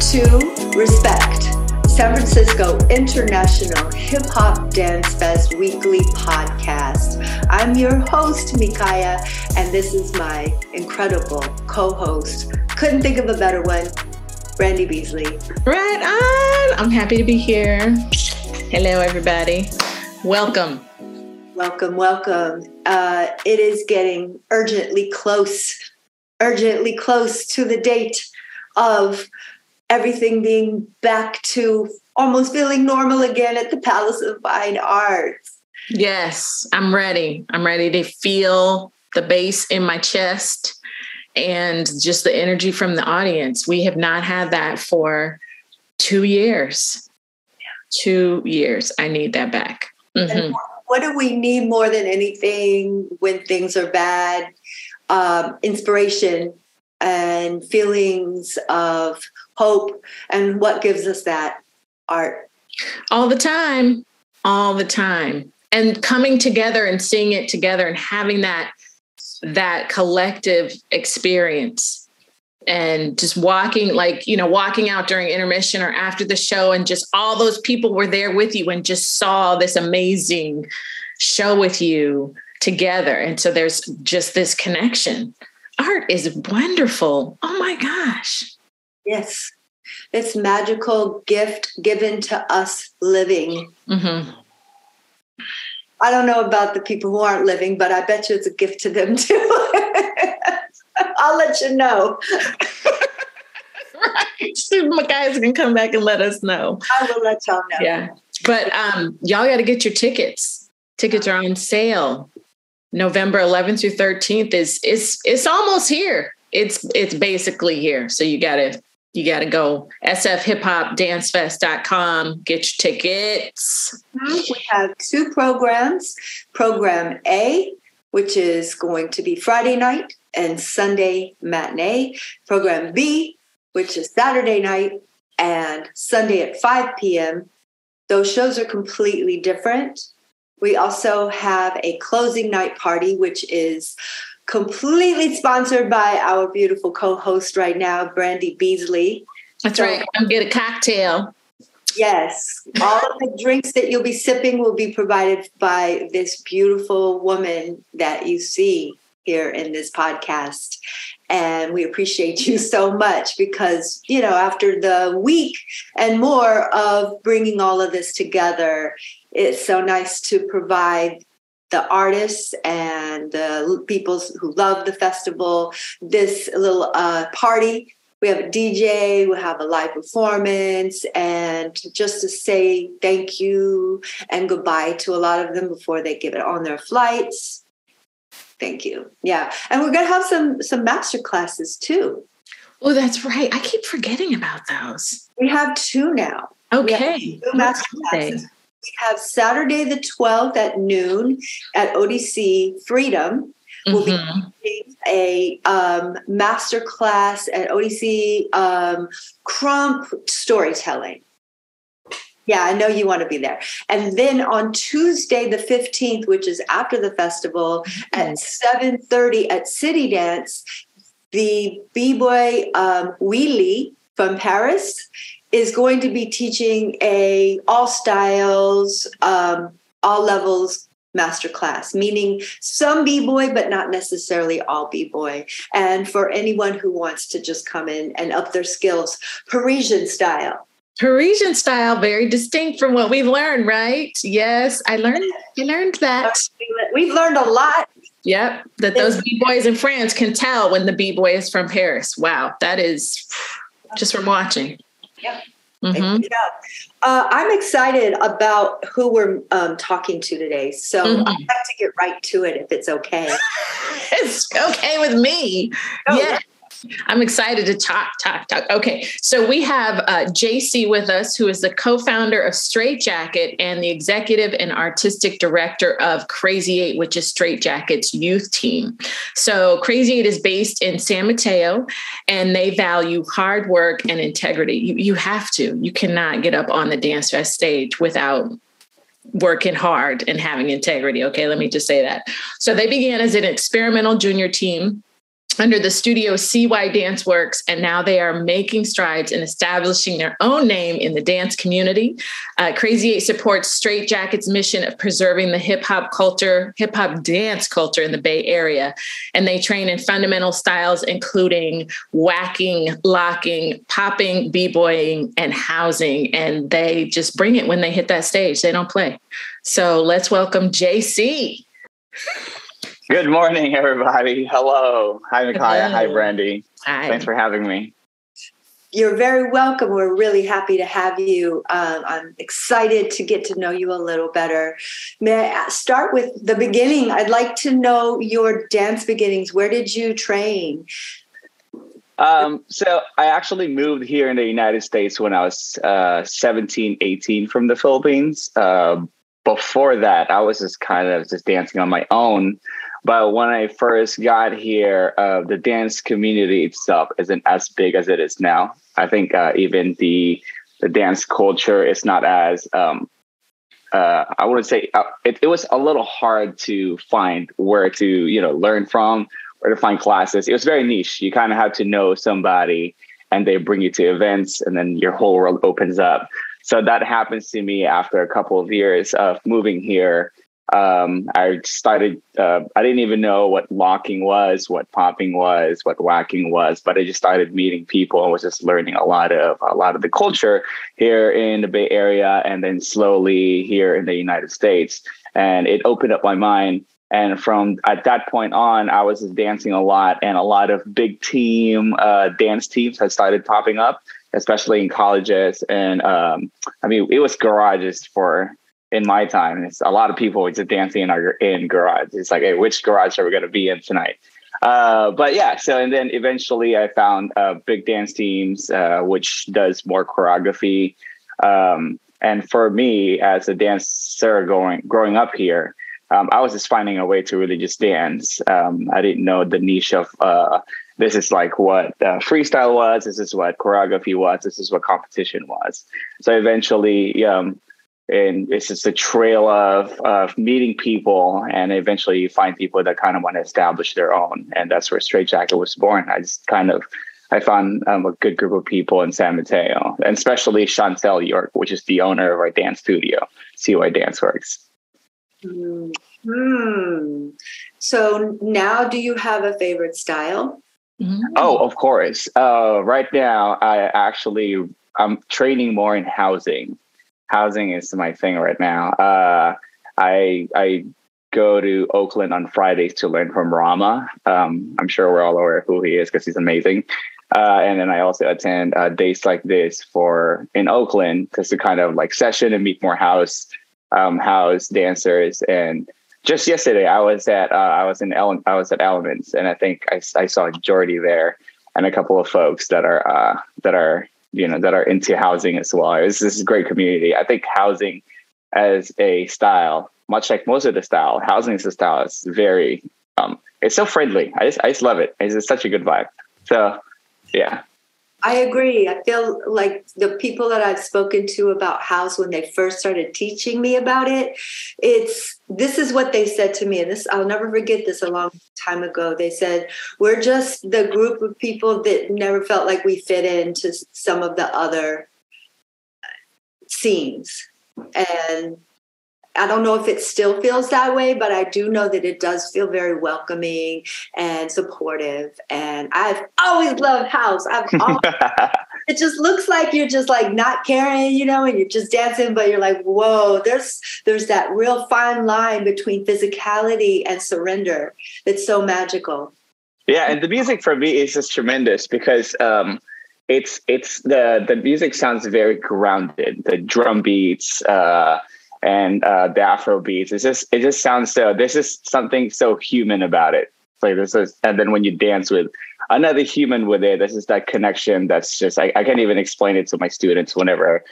to Respect, San Francisco International Hip Hop Dance Fest weekly podcast. I'm your host, Micaya, and this is my incredible co host. Couldn't think of a better one, Brandy Beasley. Right on. I'm happy to be here. Hello, everybody. Welcome. Welcome, welcome. Uh, it is getting urgently close, urgently close to the date of everything being back to almost feeling normal again at the Palace of Fine Arts. Yes, I'm ready. I'm ready to feel the bass in my chest and just the energy from the audience. We have not had that for two years. Two years. I need that back. Mm-hmm. What do we need more than anything when things are bad? Um, inspiration and feelings of hope. And what gives us that? Art. All the time. All the time. And coming together and seeing it together and having that that collective experience and just walking like you know walking out during intermission or after the show and just all those people were there with you and just saw this amazing show with you together and so there's just this connection art is wonderful oh my gosh yes it's magical gift given to us living mm-hmm. i don't know about the people who aren't living but i bet you it's a gift to them too I'll let you know. right. My guys can come back and let us know. I will let y'all know. Yeah. But um, y'all got to get your tickets. Tickets are on sale. November 11th through 13th is is it's almost here. It's it's basically here. So you gotta you gotta go sfhiphopdancefest.com, get your tickets. We have two programs. Program A, which is going to be Friday night and Sunday matinee. Program B, which is Saturday night and Sunday at 5 p.m. Those shows are completely different. We also have a closing night party, which is completely sponsored by our beautiful co host right now, Brandy Beasley. That's so, right. Come get a cocktail. Yes. All of the drinks that you'll be sipping will be provided by this beautiful woman that you see here in this podcast. And we appreciate you so much because, you know, after the week and more of bringing all of this together, it's so nice to provide the artists and the people who love the festival this little uh, party we have a DJ, we have a live performance, and just to say thank you and goodbye to a lot of them before they give it on their flights. Thank you. Yeah. And we're going to have some some master classes too. Oh, that's right. I keep forgetting about those. We have two now. Okay. Two master classes. We have Saturday the 12th at noon at ODC Freedom. We'll mm-hmm. be a um, master class at ODC um, Krump storytelling. Yeah, I know you want to be there. And then on Tuesday the 15th, which is after the festival at 7:30 at City Dance, the B-boy um, Wheelie from Paris is going to be teaching a all styles, um, all levels master class, meaning some b-boy, but not necessarily all b-boy. And for anyone who wants to just come in and up their skills, Parisian style. Parisian style, very distinct from what we've learned, right? Yes, I learned. I learned that. We've learned a lot. Yep, that those b boys in France can tell when the b boy is from Paris. Wow, that is just from watching. Yep. Mm-hmm. Uh, I'm excited about who we're um, talking to today. So mm-hmm. I have to get right to it if it's okay. it's okay with me. Oh, yeah. I'm excited to talk, talk, talk. Okay, so we have uh, JC with us, who is the co founder of Straight Jacket and the executive and artistic director of Crazy Eight, which is Straight Jacket's youth team. So, Crazy Eight is based in San Mateo and they value hard work and integrity. You, you have to, you cannot get up on the Dance Fest stage without working hard and having integrity. Okay, let me just say that. So, they began as an experimental junior team under the studio CY Dance Works, and now they are making strides in establishing their own name in the dance community. Uh, Crazy Eight supports Straight Jacket's mission of preserving the hip hop culture, hip hop dance culture in the Bay Area. And they train in fundamental styles, including whacking, locking, popping, b boying, and housing. And they just bring it when they hit that stage, they don't play. So let's welcome JC. Good morning, everybody. Hello. Hi, Micaya. Hi, Brandy. Hi. Thanks for having me. You're very welcome. We're really happy to have you. Um, I'm excited to get to know you a little better. May I start with the beginning? I'd like to know your dance beginnings. Where did you train? Um, so I actually moved here in the United States when I was uh, 17, 18 from the Philippines. Uh, before that, I was just kind of just dancing on my own. But when I first got here, uh, the dance community itself isn't as big as it is now. I think uh, even the the dance culture is not as um, uh, I wouldn't say uh, it, it was a little hard to find where to you know learn from, where to find classes. It was very niche. You kind of had to know somebody, and they bring you to events, and then your whole world opens up. So that happens to me after a couple of years of moving here um, I started, uh, I didn't even know what locking was, what popping was, what whacking was, but I just started meeting people and was just learning a lot of, a lot of the culture here in the Bay Area and then slowly here in the United States. And it opened up my mind. And from at that point on, I was dancing a lot and a lot of big team uh, dance teams had started popping up, especially in colleges. And um, I mean, it was garages for in my time. It's a lot of people just dancing in our in garage. It's like, hey, which garage are we going to be in tonight? Uh, but yeah, so and then eventually I found uh, big dance teams, uh, which does more choreography. Um, and for me, as a dancer going growing up here, um, I was just finding a way to really just dance. Um, I didn't know the niche of uh, this is like what uh, freestyle was. This is what choreography was. This is what competition was. So eventually, um, and it's just a trail of of meeting people and eventually you find people that kind of want to establish their own. And that's where straight jacket was born. I just kind of i found um, a good group of people in san mateo. And especially chantel york which is the owner of our dance studio cy dance works. Hmm so now do you have a favorite style? Mm-hmm. oh of course. Uh, right now i actually i'm training more in housing housing is my thing right now. Uh, I I go to Oakland on Fridays to learn from Rama. Um, I'm sure we're all aware of who he is because he's amazing. Uh, and then I also attend uh, days like this for in Oakland just to kind of like session and meet more house um, house dancers. And just yesterday, I was at uh, I was in Ele- I was at Elements, and I think I, I saw Jordy there and a couple of folks that are uh, that are you know that are into housing as well. It's this is a great community. I think housing as a style, much like most of the style, housing as a style is very um, it's so friendly. I just I just love it. It's just such a good vibe. So yeah. I agree. I feel like the people that I've spoken to about house when they first started teaching me about it, it's this is what they said to me, and this I'll never forget this a long time ago. They said, We're just the group of people that never felt like we fit into some of the other uh, scenes. And I don't know if it still feels that way, but I do know that it does feel very welcoming and supportive. And I've always loved house. I've always, it just looks like you're just like not caring, you know, and you're just dancing, but you're like, whoa, there's there's that real fine line between physicality and surrender that's so magical. Yeah, and the music for me is just tremendous because um it's it's the the music sounds very grounded. The drum beats, uh and uh, the Afro beats. It's just it just sounds so. There's just something so human about it. Like this is, and then when you dance with another human with it, this is that connection. That's just I, I can't even explain it to my students whenever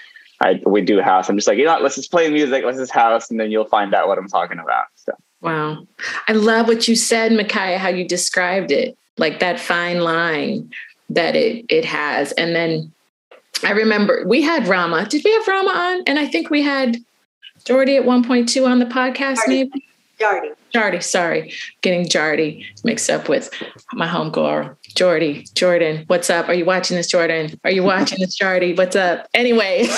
I we do house. I'm just like you know, what, let's just play music, let's just house, and then you'll find out what I'm talking about. So. Wow, I love what you said, Micaya. How you described it, like that fine line that it it has, and then. I remember we had Rama. Did we have Rama on? And I think we had Jordy at 1.2 on the podcast, maybe? Jardy. Jardy, sorry. Getting Jardy mixed up with my homegirl, Jordy. Jordan, what's up? Are you watching this, Jordan? Are you watching this, Jardy? What's up? Anyway,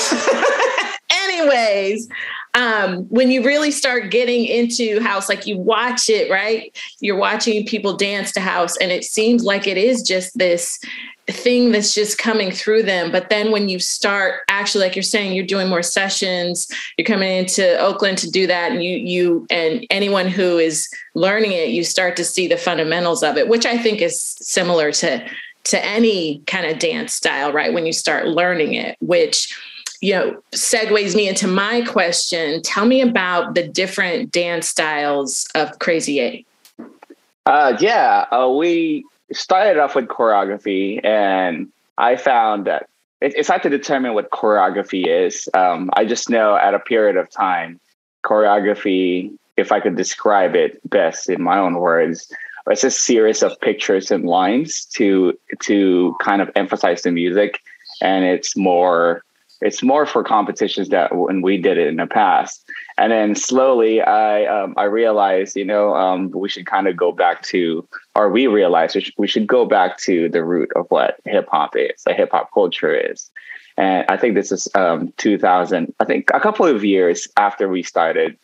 anyways, um, when you really start getting into house, like you watch it, right? You're watching people dance to house, and it seems like it is just this thing that's just coming through them. But then when you start actually, like you're saying, you're doing more sessions, you're coming into Oakland to do that, and you you and anyone who is learning it, you start to see the fundamentals of it, which I think is similar to to any kind of dance style, right? When you start learning it, which you know segues me into my question. Tell me about the different dance styles of Crazy Eight. Uh, yeah, uh, we started off with choreography, and I found that it, it's hard to determine what choreography is. Um, I just know at a period of time, choreography, if I could describe it best in my own words, it's a series of pictures and lines to to kind of emphasize the music, and it's more it's more for competitions that when we did it in the past. And then slowly i um, i realized you know um, we should kind of go back to or we realized we should, we should go back to the root of what hip-hop is the hip-hop culture is. And i think this is um, 2000 i think a couple of years after we started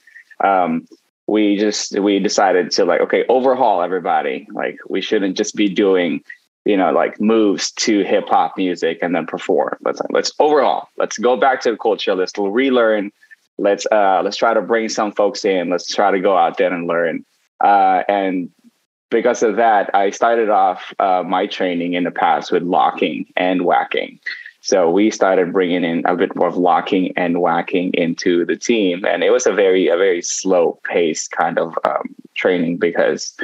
um, we just we decided to like okay overhaul everybody. Like we shouldn't just be doing you know, like moves to hip hop music and then perform. Let's let's overall, let's go back to the culture. Let's relearn. Let's uh, let's try to bring some folks in. Let's try to go out there and learn. Uh, and because of that, I started off uh, my training in the past with locking and whacking. So we started bringing in a bit more of locking and whacking into the team, and it was a very a very slow pace kind of um, training because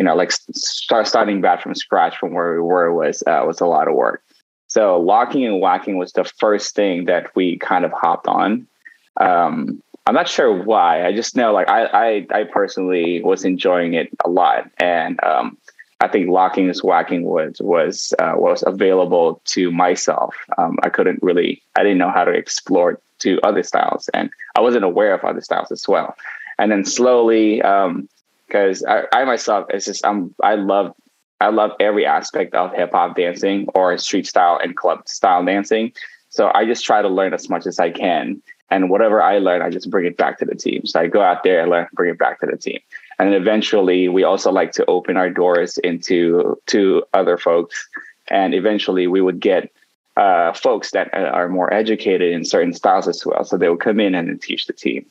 you know, like start starting back from scratch from where we were was uh, was a lot of work. So locking and whacking was the first thing that we kind of hopped on. Um, I'm not sure why. I just know like I I, I personally was enjoying it a lot, and um, I think locking and whacking was was uh, was available to myself. Um, I couldn't really I didn't know how to explore to other styles, and I wasn't aware of other styles as well. And then slowly, um, because I, I myself it's just I'm I love I love every aspect of hip hop dancing or street style and club style dancing. So I just try to learn as much as I can. And whatever I learn, I just bring it back to the team. So I go out there and learn, bring it back to the team. And then eventually we also like to open our doors into to other folks. And eventually we would get uh, folks that are more educated in certain styles as well. So they will come in and teach the team.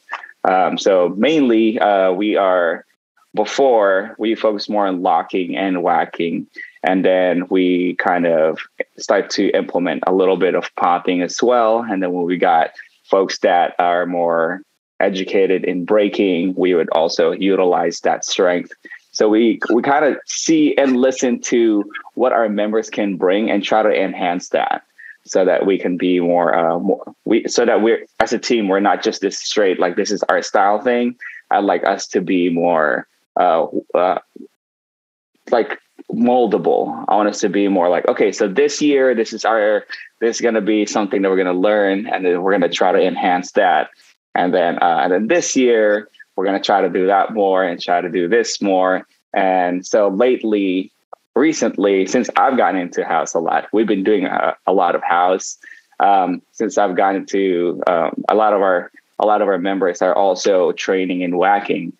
Um, so mainly uh, we are before we focus more on locking and whacking. And then we kind of start to implement a little bit of popping as well. And then when we got folks that are more educated in breaking we would also utilize that strength. So we we kind of see and listen to what our members can bring and try to enhance that so that we can be more uh more we so that we're as a team we're not just this straight like this is our style thing. I'd like us to be more uh, uh, like moldable. I want us to be more like, okay, so this year, this is our, this is going to be something that we're going to learn, and then we're going to try to enhance that. And then, uh, and then this year, we're going to try to do that more and try to do this more. And so lately, recently, since I've gotten into house a lot, we've been doing a, a lot of house. Um, since I've gotten into um, a lot of our a lot of our members are also training in whacking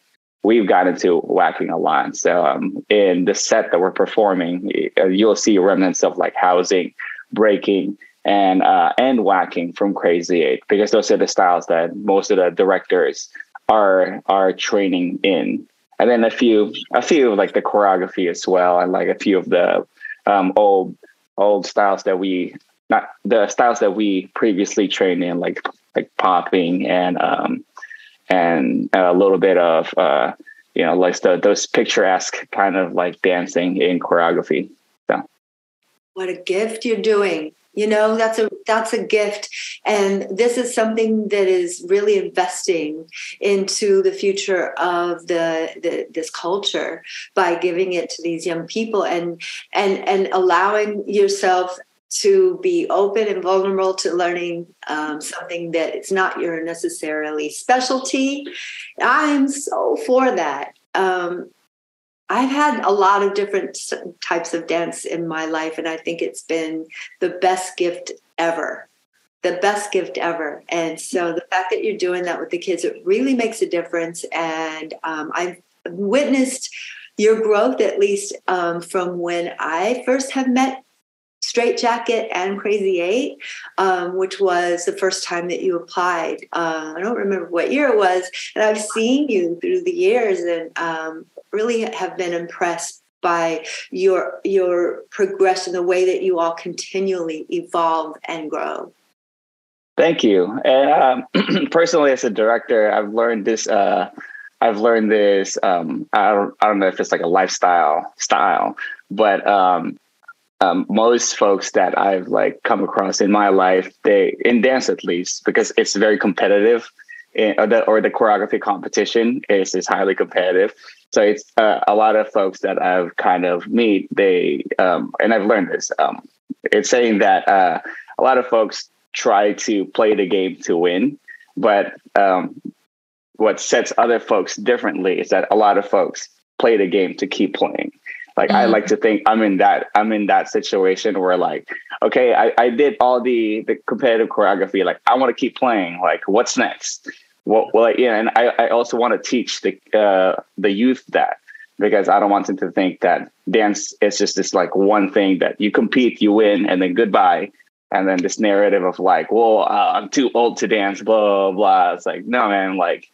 we've gotten into whacking a lot. So um, in the set that we're performing, uh, you'll see remnants of like housing, breaking, and uh, and whacking from Crazy Eight because those are the styles that most of the directors are are training in. And then a few a few of like the choreography as well, and like a few of the um, old old styles that we not the styles that we previously trained in, like like popping and um, and a little bit of uh, you know like the, those picturesque kind of like dancing in choreography. So, what a gift you're doing! You know that's a that's a gift, and this is something that is really investing into the future of the, the this culture by giving it to these young people and and and allowing yourself to be open and vulnerable to learning um, something that it's not your necessarily specialty. I'm so for that. Um, I've had a lot of different types of dance in my life, and I think it's been the best gift ever. The best gift ever. And so the fact that you're doing that with the kids, it really makes a difference. And um, I've witnessed your growth, at least um, from when I first have met Straight Jacket and Crazy Eight, um, which was the first time that you applied. Uh, I don't remember what year it was, and I've seen you through the years, and um, really have been impressed by your your progression, the way that you all continually evolve and grow. Thank you. And um, personally, as a director, I've learned this. Uh, I've learned this. Um, I don't. I don't know if it's like a lifestyle style, but um, um, most folks that I've like come across in my life, they in dance at least, because it's very competitive, in, or, the, or the choreography competition is is highly competitive. So it's uh, a lot of folks that I've kind of meet. They um, and I've learned this. Um, it's saying that uh, a lot of folks try to play the game to win, but um, what sets other folks differently is that a lot of folks play the game to keep playing. Like mm-hmm. I like to think I'm in that I'm in that situation where like, okay, I, I did all the the competitive choreography. Like I want to keep playing. Like what's next? What well yeah, and I, I also want to teach the uh, the youth that because I don't want them to think that dance is just this like one thing that you compete, you win, and then goodbye. And then this narrative of like, well, uh, I'm too old to dance, blah, blah blah. It's like, no, man, like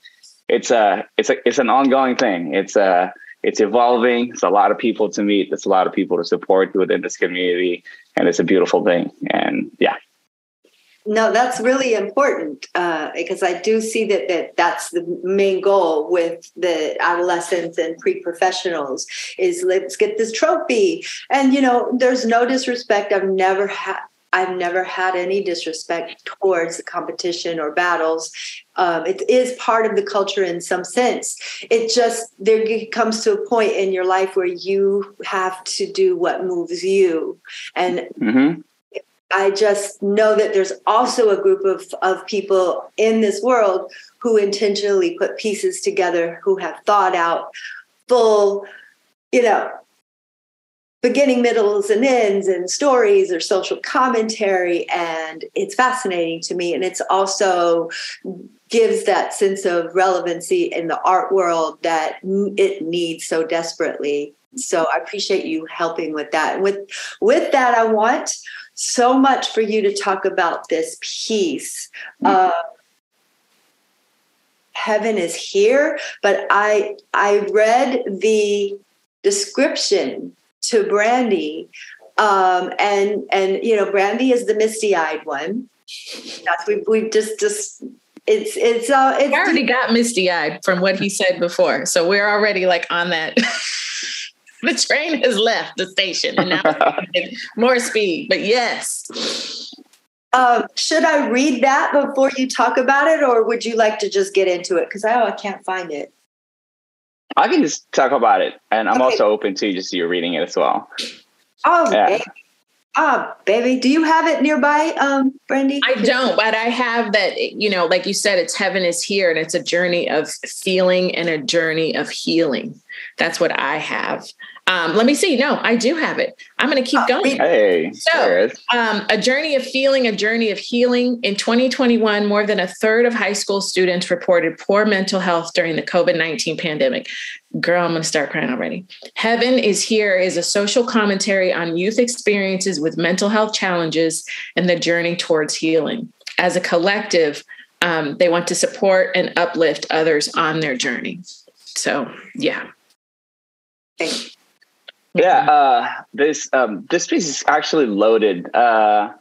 it's a it's a it's an ongoing thing. It's a it's evolving. It's a lot of people to meet. It's a lot of people to support within this community, and it's a beautiful thing. And yeah. No, that's really important uh, because I do see that, that that's the main goal with the adolescents and pre-professionals is let's get this trophy. And you know, there's no disrespect. I've never had I've never had any disrespect towards the competition or battles. Um, it is part of the culture in some sense. It just there comes to a point in your life where you have to do what moves you, and mm-hmm. I just know that there's also a group of of people in this world who intentionally put pieces together, who have thought out full, you know, beginning, middles, and ends, and stories or social commentary. And it's fascinating to me. And it's also gives that sense of relevancy in the art world that it needs so desperately. So I appreciate you helping with that. with with that, I want so much for you to talk about this piece. Mm-hmm. Uh, heaven is here, but I I read the description to Brandy. Um, and and you know, Brandy is the misty-eyed one. That's we we just just it's it's uh it's I already got misty-eyed from what he said before. So we're already like on that. the train has left the station and now more speed. But yes. Um, should I read that before you talk about it, or would you like to just get into it? Because I, oh, I can't find it. I can just talk about it, and I'm okay. also open to just you reading it as well. Oh, yeah. baby. Oh, baby. Do you have it nearby, um, Brandy? I don't, but I have that, you know, like you said, it's heaven is here and it's a journey of feeling and a journey of healing. That's what I have. Um, let me see. No, I do have it. I'm going to keep going. Hey, so um, a journey of feeling, a journey of healing. In 2021, more than a third of high school students reported poor mental health during the COVID 19 pandemic. Girl, I'm going to start crying already. Heaven is Here is a social commentary on youth experiences with mental health challenges and the journey towards healing. As a collective, um, they want to support and uplift others on their journey. So, yeah. Thank you. Yeah, uh, this um, this piece is actually loaded uh,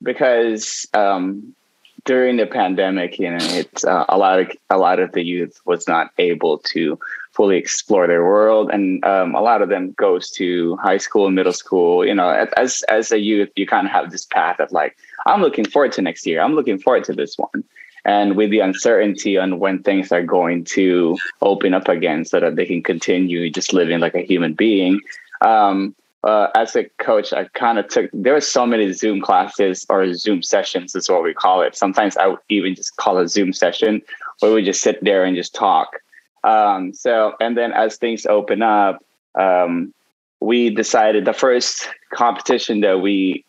because um, during the pandemic, you know, it's uh, a lot of a lot of the youth was not able to fully explore their world, and um, a lot of them goes to high school and middle school. You know, as as a youth, you kind of have this path of like, I'm looking forward to next year. I'm looking forward to this one. And with the uncertainty on when things are going to open up again so that they can continue just living like a human being, um, uh, as a coach, I kind of took, there were so many Zoom classes or Zoom sessions is what we call it. Sometimes I would even just call a Zoom session where we just sit there and just talk. Um, so, and then as things open up, um, we decided the first competition that we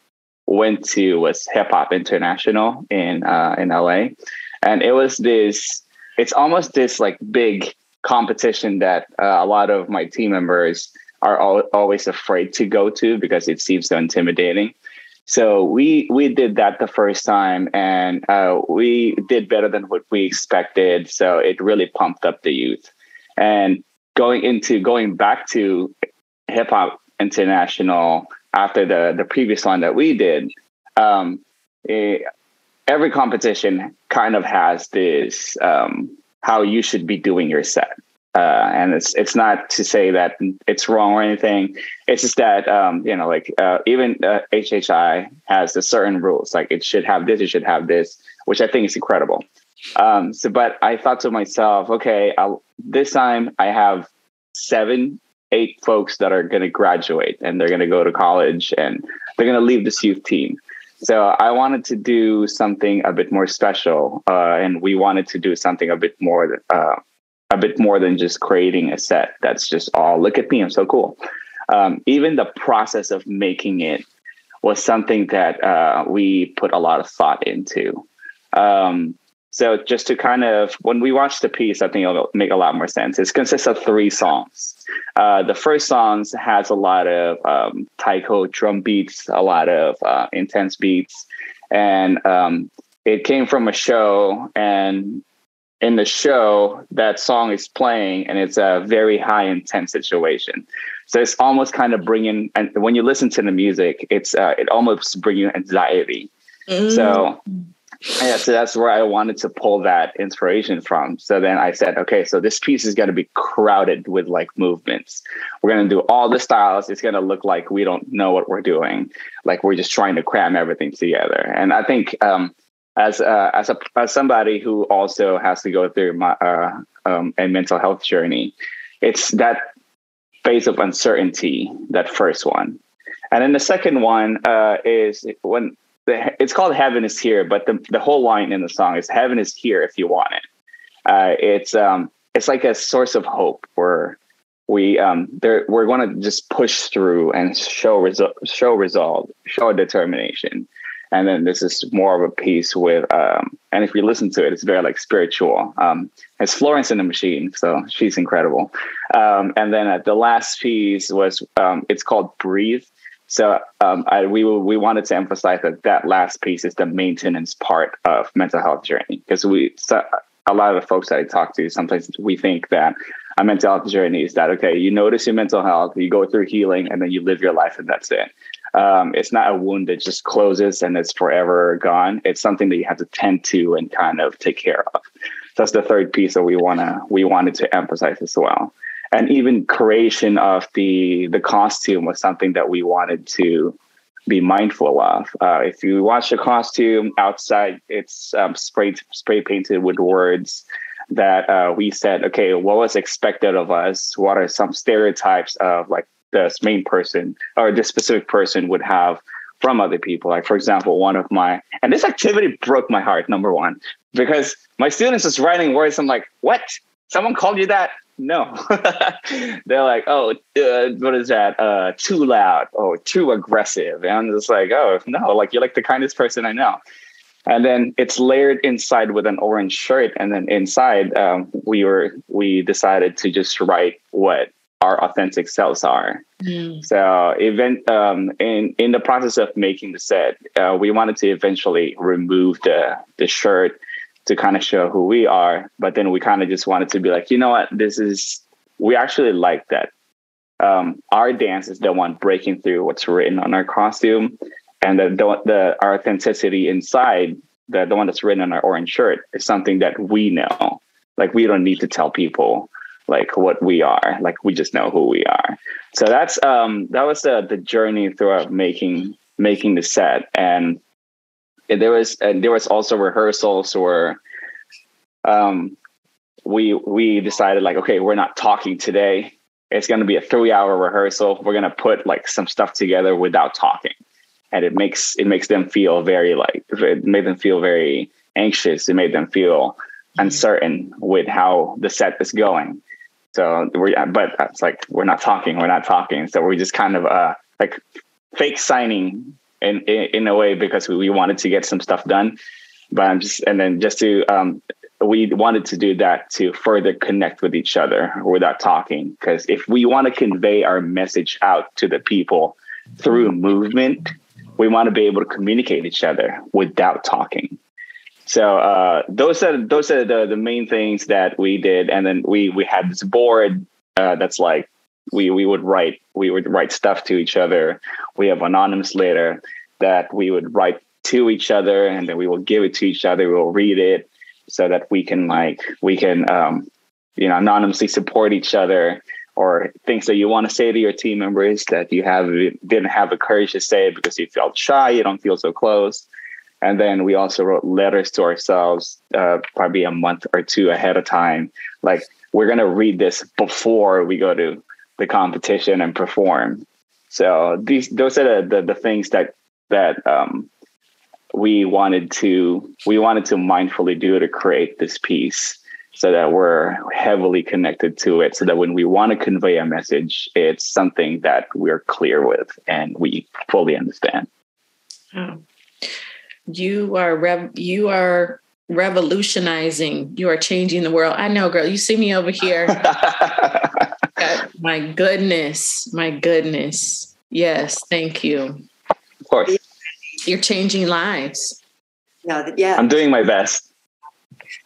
went to was Hip Hop International in uh, in LA, and it was this. It's almost this like big competition that uh, a lot of my team members are al- always afraid to go to because it seems so intimidating. So we we did that the first time, and uh, we did better than what we expected. So it really pumped up the youth. And going into going back to hip hop international after the the previous one that we did, um, it, every competition kind of has this um, how you should be doing your set. Uh, and it's it's not to say that it's wrong or anything. It's just that um, you know, like uh, even uh, HHI has a certain rules. Like it should have this, it should have this, which I think is incredible. Um, so, but I thought to myself, okay, I'll, this time I have seven, eight folks that are going to graduate and they're going to go to college and they're going to leave this youth team. So I wanted to do something a bit more special, uh, and we wanted to do something a bit more, uh, a bit more than just creating a set that's just all oh, look at me, I'm so cool. Um, even the process of making it was something that uh, we put a lot of thought into. Um, so just to kind of, when we watch the piece, I think it'll make a lot more sense. It consists of three songs. Uh, the first song has a lot of um, taiko drum beats, a lot of uh, intense beats, and um, it came from a show. And in the show, that song is playing, and it's a very high intense situation. So it's almost kind of bringing, and when you listen to the music, it's uh, it almost brings you anxiety. Mm. So yeah, so that's where I wanted to pull that inspiration from. So then I said, okay, so this piece is going to be crowded with like movements. We're going to do all the styles. It's going to look like we don't know what we're doing, like we're just trying to cram everything together. And I think um, as uh, as a as somebody who also has to go through my uh, um, a mental health journey, it's that phase of uncertainty, that first one. And then the second one uh, is when the, it's called Heaven is Here, but the, the whole line in the song is Heaven is here if you want it. Uh, it's um, it's like a source of hope where we um, there we're going to just push through and show result, show resolve, show determination. And then this is more of a piece with, um, and if you listen to it, it's very like spiritual. Um, it's Florence in the Machine, so she's incredible. Um, and then uh, the last piece was, um, it's called Breathe. So um, I, we we wanted to emphasize that that last piece is the maintenance part of mental health journey because we so a lot of the folks that I talk to sometimes we think that a mental health journey is that okay you notice your mental health you go through healing and then you live your life and that's it. Um, it's not a wound that just closes and it's forever gone. It's something that you have to tend to and kind of take care of. That's the third piece that we wanna we wanted to emphasize as well and even creation of the the costume was something that we wanted to be mindful of. Uh, if you watch the costume outside, it's um, spray spray painted with words that uh, we said, okay, what was expected of us? What are some stereotypes of like this main person or this specific person would have from other people? Like, for example, one of my and this activity broke my heart. Number one, because my students was writing words. I'm like, what? Someone called you that? no. They're like, oh, uh, what is that? Uh, too loud or too aggressive. And I'm just like, oh, no, like you're like the kindest person I know. And then it's layered inside with an orange shirt. And then inside, um, we were we decided to just write what our authentic selves are. Mm. So, event um, in in the process of making the set, uh, we wanted to eventually remove the the shirt to kind of show who we are. But then we kind of just wanted to be like, you know what, this is we actually like that. Um, our dance is the one breaking through what's written on our costume, and the the, the our authenticity inside, the the one that's written on our orange shirt, is something that we know. Like we don't need to tell people like what we are. Like we just know who we are. So that's um that was the the journey throughout making making the set and there was and there was also rehearsals where um, we we decided like okay we're not talking today it's going to be a three hour rehearsal. We're going to put like some stuff together without talking. And it makes, it makes them feel very like, it made them feel very anxious. It made them feel mm-hmm. uncertain with how the set is going. So we're, but it's like, we're not talking, we're not talking. So we just kind of, uh, like fake signing in, in, in a way because we, we wanted to get some stuff done. But I'm just, and then just to, um, we wanted to do that to further connect with each other without talking. Because if we want to convey our message out to the people through movement, we want to be able to communicate each other without talking. So uh, those are those are the the main things that we did, and then we we had this board uh, that's like we we would write we would write stuff to each other. We have anonymous letter that we would write to each other, and then we will give it to each other. We will read it, so that we can like we can um, you know anonymously support each other or things that you want to say to your team members that you have didn't have the courage to say because you felt shy you don't feel so close and then we also wrote letters to ourselves uh, probably a month or two ahead of time. Like we're going to read this before we go to the competition and perform. So these those are the, the, the things that that um, we wanted to we wanted to mindfully do to create this piece so that we're heavily connected to it so that when we want to convey a message it's something that we're clear with and we fully understand. Oh. You are rev- you are revolutionizing you are changing the world i know girl you see me over here my goodness my goodness yes thank you of course you're changing lives. Yeah, yeah. I'm doing my best.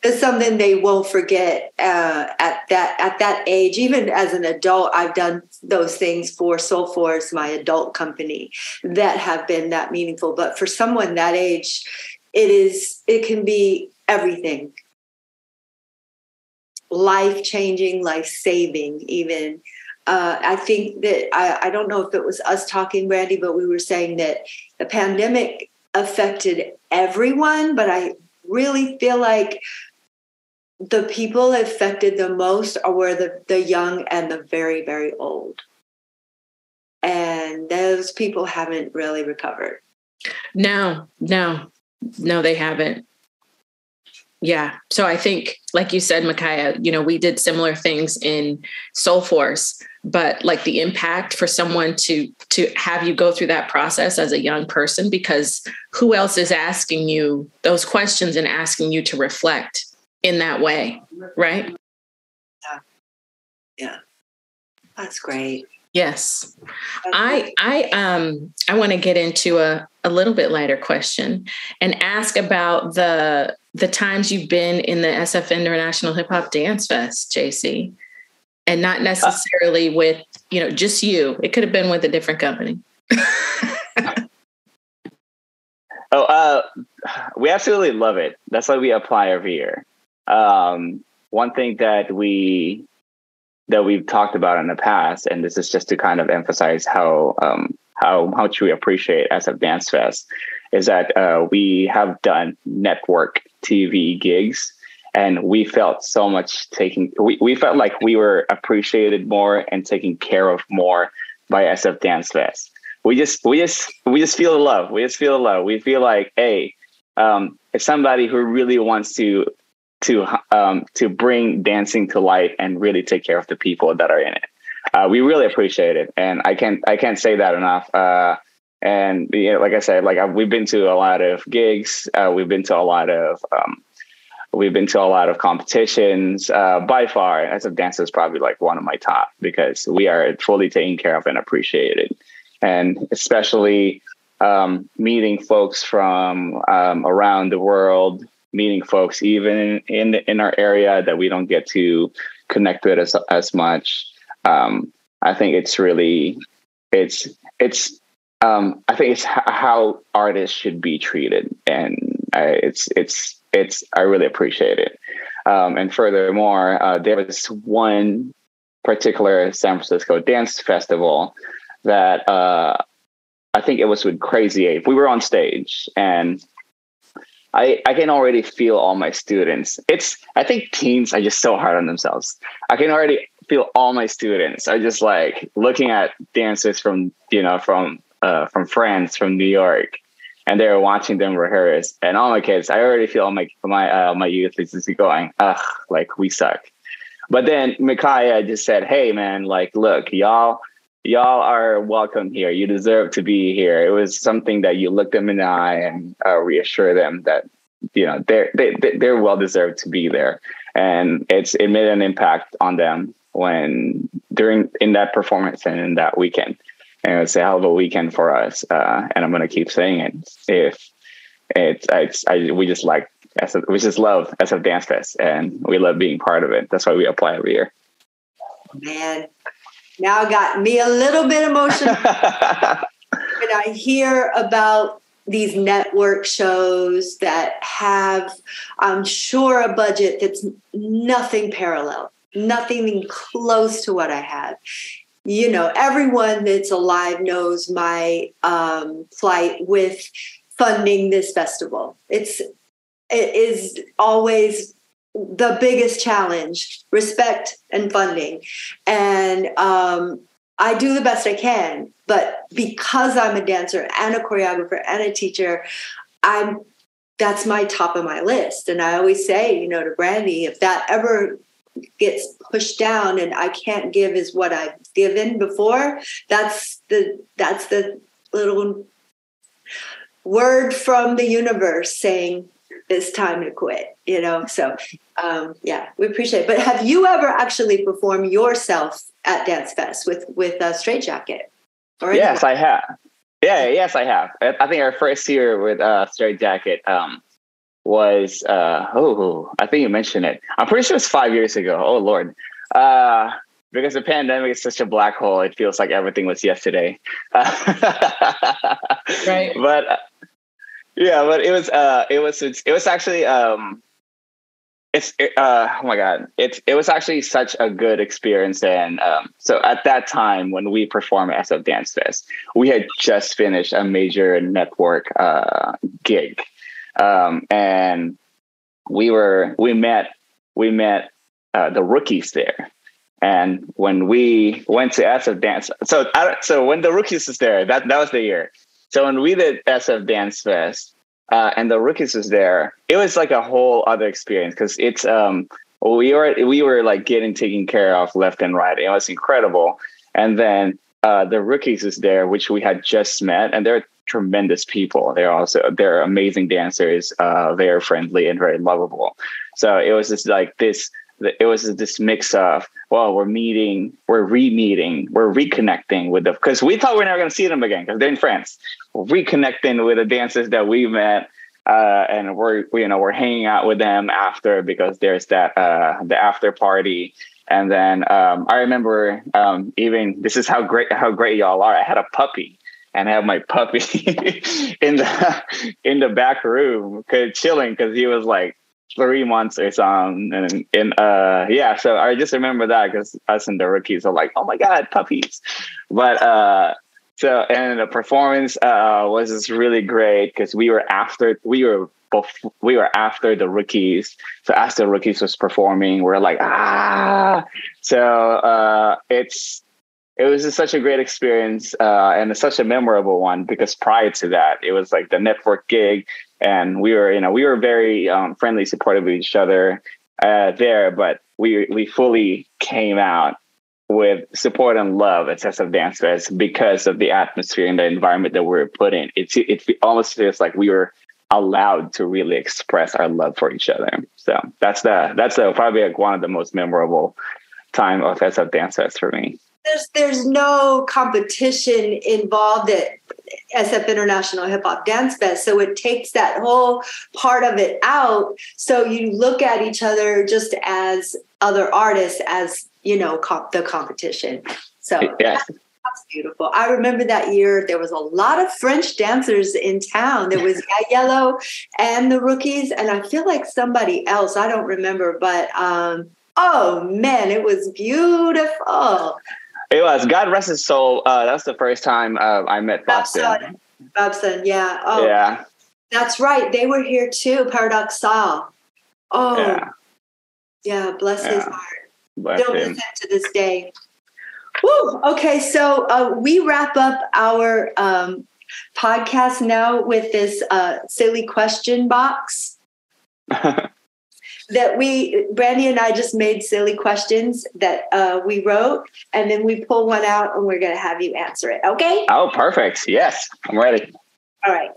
It's something they won't forget uh, at that at that age. Even as an adult, I've done those things for Soul Force, my adult company, that have been that meaningful. But for someone that age, it is it can be everything life changing, life saving, even. Uh, I think that I, I, don't know if it was us talking, Randy, but we were saying that the pandemic affected everyone, but I really feel like the people affected the most are were the, the young and the very, very old. And those people haven't really recovered. No, no, no, they haven't. Yeah. So I think, like you said, Micaya, you know, we did similar things in Soul Force, but like the impact for someone to to have you go through that process as a young person, because who else is asking you those questions and asking you to reflect in that way, right? Yeah. Yeah. That's great. Yes. I I um I want to get into a, a little bit lighter question and ask about the the times you've been in the SF International Hip Hop Dance Fest, JC. And not necessarily with, you know, just you. It could have been with a different company. oh, uh we absolutely love it. That's why we apply every year. Um one thing that we that we've talked about in the past, and this is just to kind of emphasize how um, how much we appreciate SF Dance Fest, is that uh, we have done network TV gigs, and we felt so much taking. We, we felt like we were appreciated more and taken care of more by SF Dance Fest. We just we just we just feel the love. We just feel the love. We feel like, hey, um, if somebody who really wants to to um, to bring dancing to light and really take care of the people that are in it. Uh, we really appreciate it, and I can't I can't say that enough. Uh, and you know, like I said, like I've, we've been to a lot of gigs, uh, we've been to a lot of um, we've been to a lot of competitions. Uh, by far, as a dancer, is probably like one of my top because we are fully taken care of and appreciated, and especially um, meeting folks from um, around the world meeting folks even in in our area that we don't get to connect with as as much. Um, I think it's really it's it's um, I think it's h- how artists should be treated, and I, it's it's it's I really appreciate it. Um, and furthermore, uh, there was one particular San Francisco dance festival that uh, I think it was with Crazy Eight. We were on stage, and I, I can already feel all my students. It's I think teens are just so hard on themselves. I can already feel all my students are just like looking at dancers from you know from uh, from France, from New York, and they were watching them rehearse. And all my kids, I already feel my my uh, my youth is just going, ugh, like we suck. But then Micaya just said, "Hey, man, like, look, y'all." Y'all are welcome here. You deserve to be here. It was something that you look them in the eye and uh, reassure them that you know they're they, they're well deserved to be there, and it's it made an impact on them when during in that performance and in that weekend and it's a hell of a weekend for us. Uh, and I'm going to keep saying it. If it's, it's I, we just like, SF, we just love SF Dance Fest and we love being part of it. That's why we apply every year. Man, now got me a little bit emotional when I hear about these network shows that have, I'm sure, a budget that's nothing parallel, nothing close to what I have you know, everyone that's alive knows my um, plight with funding this festival. It's it is always the biggest challenge: respect and funding, and um, I do the best I can. But because I'm a dancer and a choreographer and a teacher, I'm that's my top of my list. And I always say, you know, to Brandy, if that ever gets pushed down and I can't give is what I've given before, that's the that's the little word from the universe saying it's time to quit, you know. So um, yeah, we appreciate it. But have you ever actually performed yourself at Dance Fest with with a straight jacket? Or yes, I have. Yeah, yes, I have. I think our first year with uh, Straight Jacket, um, was uh oh I think you mentioned it. I'm pretty sure it's five years ago. Oh Lord. Uh because the pandemic is such a black hole, it feels like everything was yesterday. right. But uh, yeah, but it was uh it was it was actually um it's uh oh my god it's it was actually such a good experience and um, so at that time when we performed at SF Dance Fest we had just finished a major network uh, gig um, and we were we met we met uh, the rookies there. And when we went to SF Dance, so so when the rookies was there, that that was the year. So when we did SF Dance Fest, uh, and the rookies was there, it was like a whole other experience because it's um we were we were like getting taken care of left and right. It was incredible. And then uh, the rookies is there, which we had just met, and they're tremendous people. They're also they're amazing dancers, uh, very friendly and very lovable. So it was just like this. It was this mix of well, we're meeting, we're re-meeting, we're reconnecting with them because we thought we are never going to see them again because they're in France. We're reconnecting with the dancers that we met. Uh, and we're you know we're hanging out with them after because there's that uh, the after party and then um, I remember um, even this is how great how great y'all are. I had a puppy and have my puppy in the in the back room chilling because he was like three months or something and uh yeah so i just remember that because us and the rookies are like oh my god puppies. But uh so and the performance uh was just really great because we were after we were before, we were after the rookies. So as the rookies was performing we're like ah! So uh it's it was just such a great experience uh, and such a memorable one because prior to that it was like the network gig and we were you know we were very um, friendly supportive of each other uh, there but we we fully came out with support and love at SF Dance Fest because of the atmosphere and the environment that we were put in. It, it almost feels like we were allowed to really express our love for each other. So that's the that's the, probably like one of the most memorable time of SF Dance Fest for me there's there's no competition involved at SF International Hip Hop Dance Fest, so it takes that whole part of it out. So you look at each other just as other artists, as you know, comp- the competition. So yeah. That's, that's beautiful. I remember that year there was a lot of French dancers in town. There was Yellow and the rookies, and I feel like somebody else. I don't remember, but um, oh man, it was beautiful. It was. God rest his soul. Uh, that's the first time uh, I met Bobson. Bobson, yeah. Oh, yeah. That's right. They were here too. Paradoxal. Oh, yeah. yeah bless yeah. his heart. Still miss him to this day. Woo! Okay, so uh, we wrap up our um, podcast now with this uh, silly question box that we, Brandy and I just made silly questions that uh, we wrote, and then we pull one out and we're going to have you answer it. Okay? Oh, perfect. Yes, I'm ready. All right.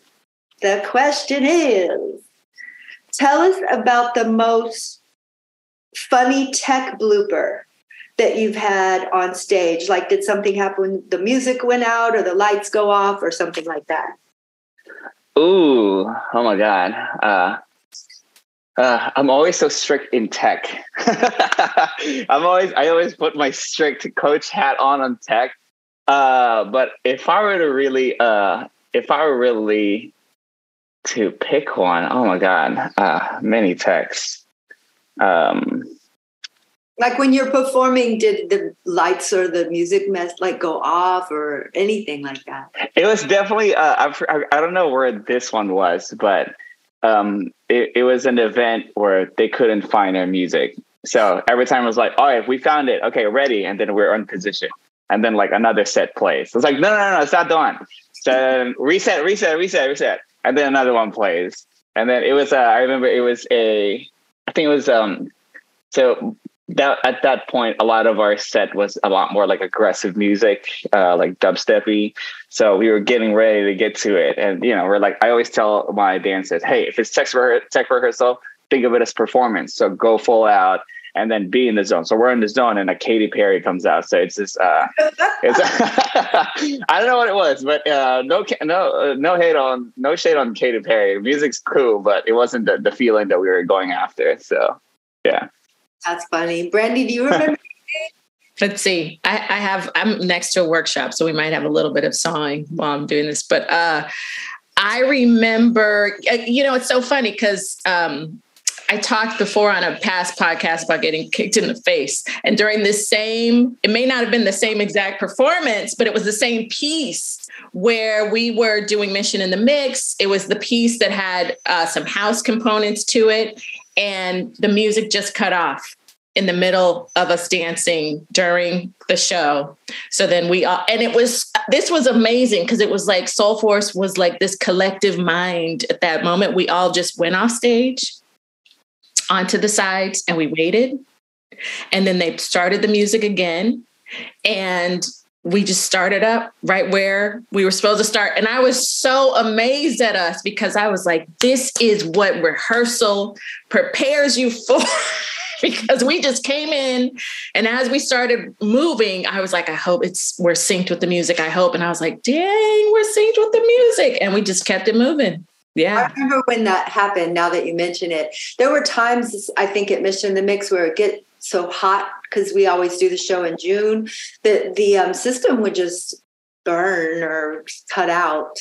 The question is tell us about the most funny tech blooper that you've had on stage? Like, did something happen the music went out or the lights go off or something like that? Ooh, oh my God. Uh, uh, I'm always so strict in tech. I'm always, I always put my strict coach hat on on tech. Uh, but if I were to really, uh, if I were really to pick one, oh my God, uh, many techs. Um, like when you're performing, did the lights or the music mess like go off or anything like that? It was definitely. Uh, I, I don't know where this one was, but um, it, it was an event where they couldn't find our music. So every time it was like, all right, we found it. Okay, ready. And then we're on position. And then like another set plays. It's like, no, no, no, no, it's not done. So reset, reset, reset, reset. And then another one plays. And then it was, uh, I remember it was a, I think it was, um, so that at that point, a lot of our set was a lot more like aggressive music, uh, like dubstepy. So we were getting ready to get to it, and you know, we're like, I always tell my dancers, hey, if it's tech, tech rehearsal, think of it as performance. So go full out and then be in the zone. So we're in the zone, and a Katy Perry comes out. So it's just, uh, it's I don't know what it was, but uh, no, no, uh, no hate on, no shade on Katy Perry. Music's cool, but it wasn't the, the feeling that we were going after. So yeah. That's funny. Brandy, do you remember? Let's see. I, I, have I'm next to a workshop, so we might have a little bit of sawing while I'm doing this. But uh, I remember, uh, you know, it's so funny because um, I talked before on a past podcast about getting kicked in the face. And during this same, it may not have been the same exact performance, but it was the same piece where we were doing Mission in the Mix. It was the piece that had uh, some house components to it and the music just cut off in the middle of us dancing during the show. So then we all, and it was, this was amazing because it was like Soul Force was like this collective mind at that moment. We all just went off stage onto the sides and we waited. And then they started the music again. And we just started up right where we were supposed to start. And I was so amazed at us because I was like, this is what rehearsal prepares you for. because we just came in and as we started moving, I was like, I hope it's we're synced with the music. I hope. And I was like, dang, we're synced with the music. And we just kept it moving. Yeah. I remember when that happened, now that you mention it. There were times I think at Mission the Mix where it get so hot because we always do the show in June that the um, system would just burn or cut out.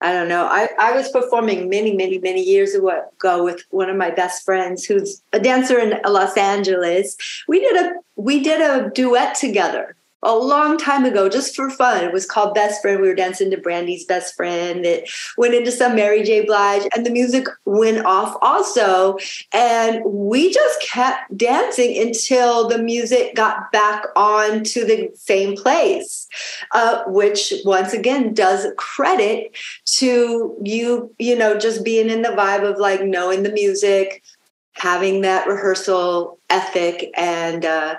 I don't know. I, I was performing many, many, many years ago with one of my best friends who's a dancer in Los Angeles. We did a we did a duet together a long time ago, just for fun. It was called Best Friend. We were dancing to Brandy's Best Friend. It went into some Mary J. Blige, and the music went off also. And we just kept dancing until the music got back on to the same place, uh, which once again does credit to you, you know, just being in the vibe of like knowing the music, having that rehearsal ethic, and uh,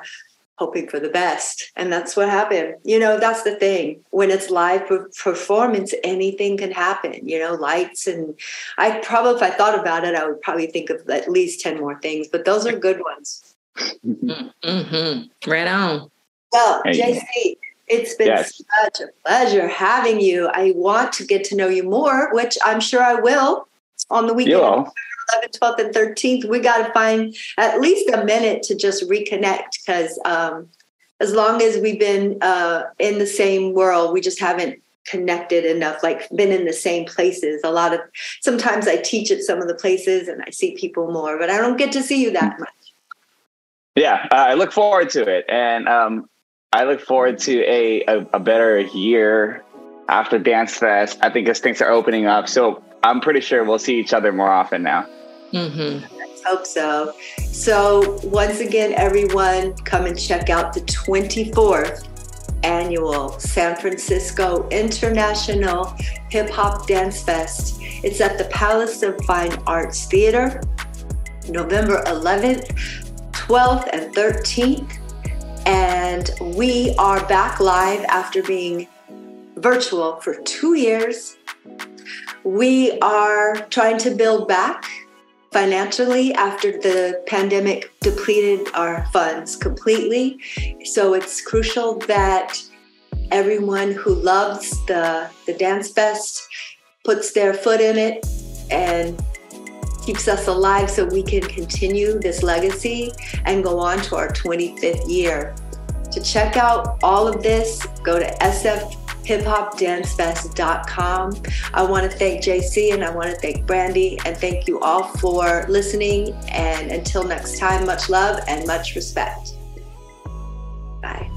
hoping for the best. And that's what happened. You know, that's the thing. When it's live performance, anything can happen, you know, lights. And I probably, if I thought about it, I would probably think of at least 10 more things, but those are good ones. Mm-hmm. Right on. Well, JC, it's been yes. such a pleasure having you. I want to get to know you more, which I'm sure I will on the weekend. 11th, 12th, and 13th, we got to find at least a minute to just reconnect because um, as long as we've been uh, in the same world, we just haven't connected enough, like been in the same places. A lot of sometimes I teach at some of the places and I see people more, but I don't get to see you that much. Yeah, I look forward to it. And um, I look forward to a, a, a better year after Dance Fest. I think as things are opening up. So I'm pretty sure we'll see each other more often now. Mm-hmm. hope so. So, once again, everyone, come and check out the 24th annual San Francisco International Hip Hop Dance Fest. It's at the Palace of Fine Arts Theater, November 11th, 12th, and 13th. And we are back live after being virtual for two years. We are trying to build back financially after the pandemic depleted our funds completely. So it's crucial that everyone who loves the, the Dance Fest puts their foot in it and keeps us alive so we can continue this legacy and go on to our 25th year. To check out all of this, go to SF hiphopdancefest.com. I want to thank JC and I want to thank Brandy and thank you all for listening. And until next time, much love and much respect. Bye.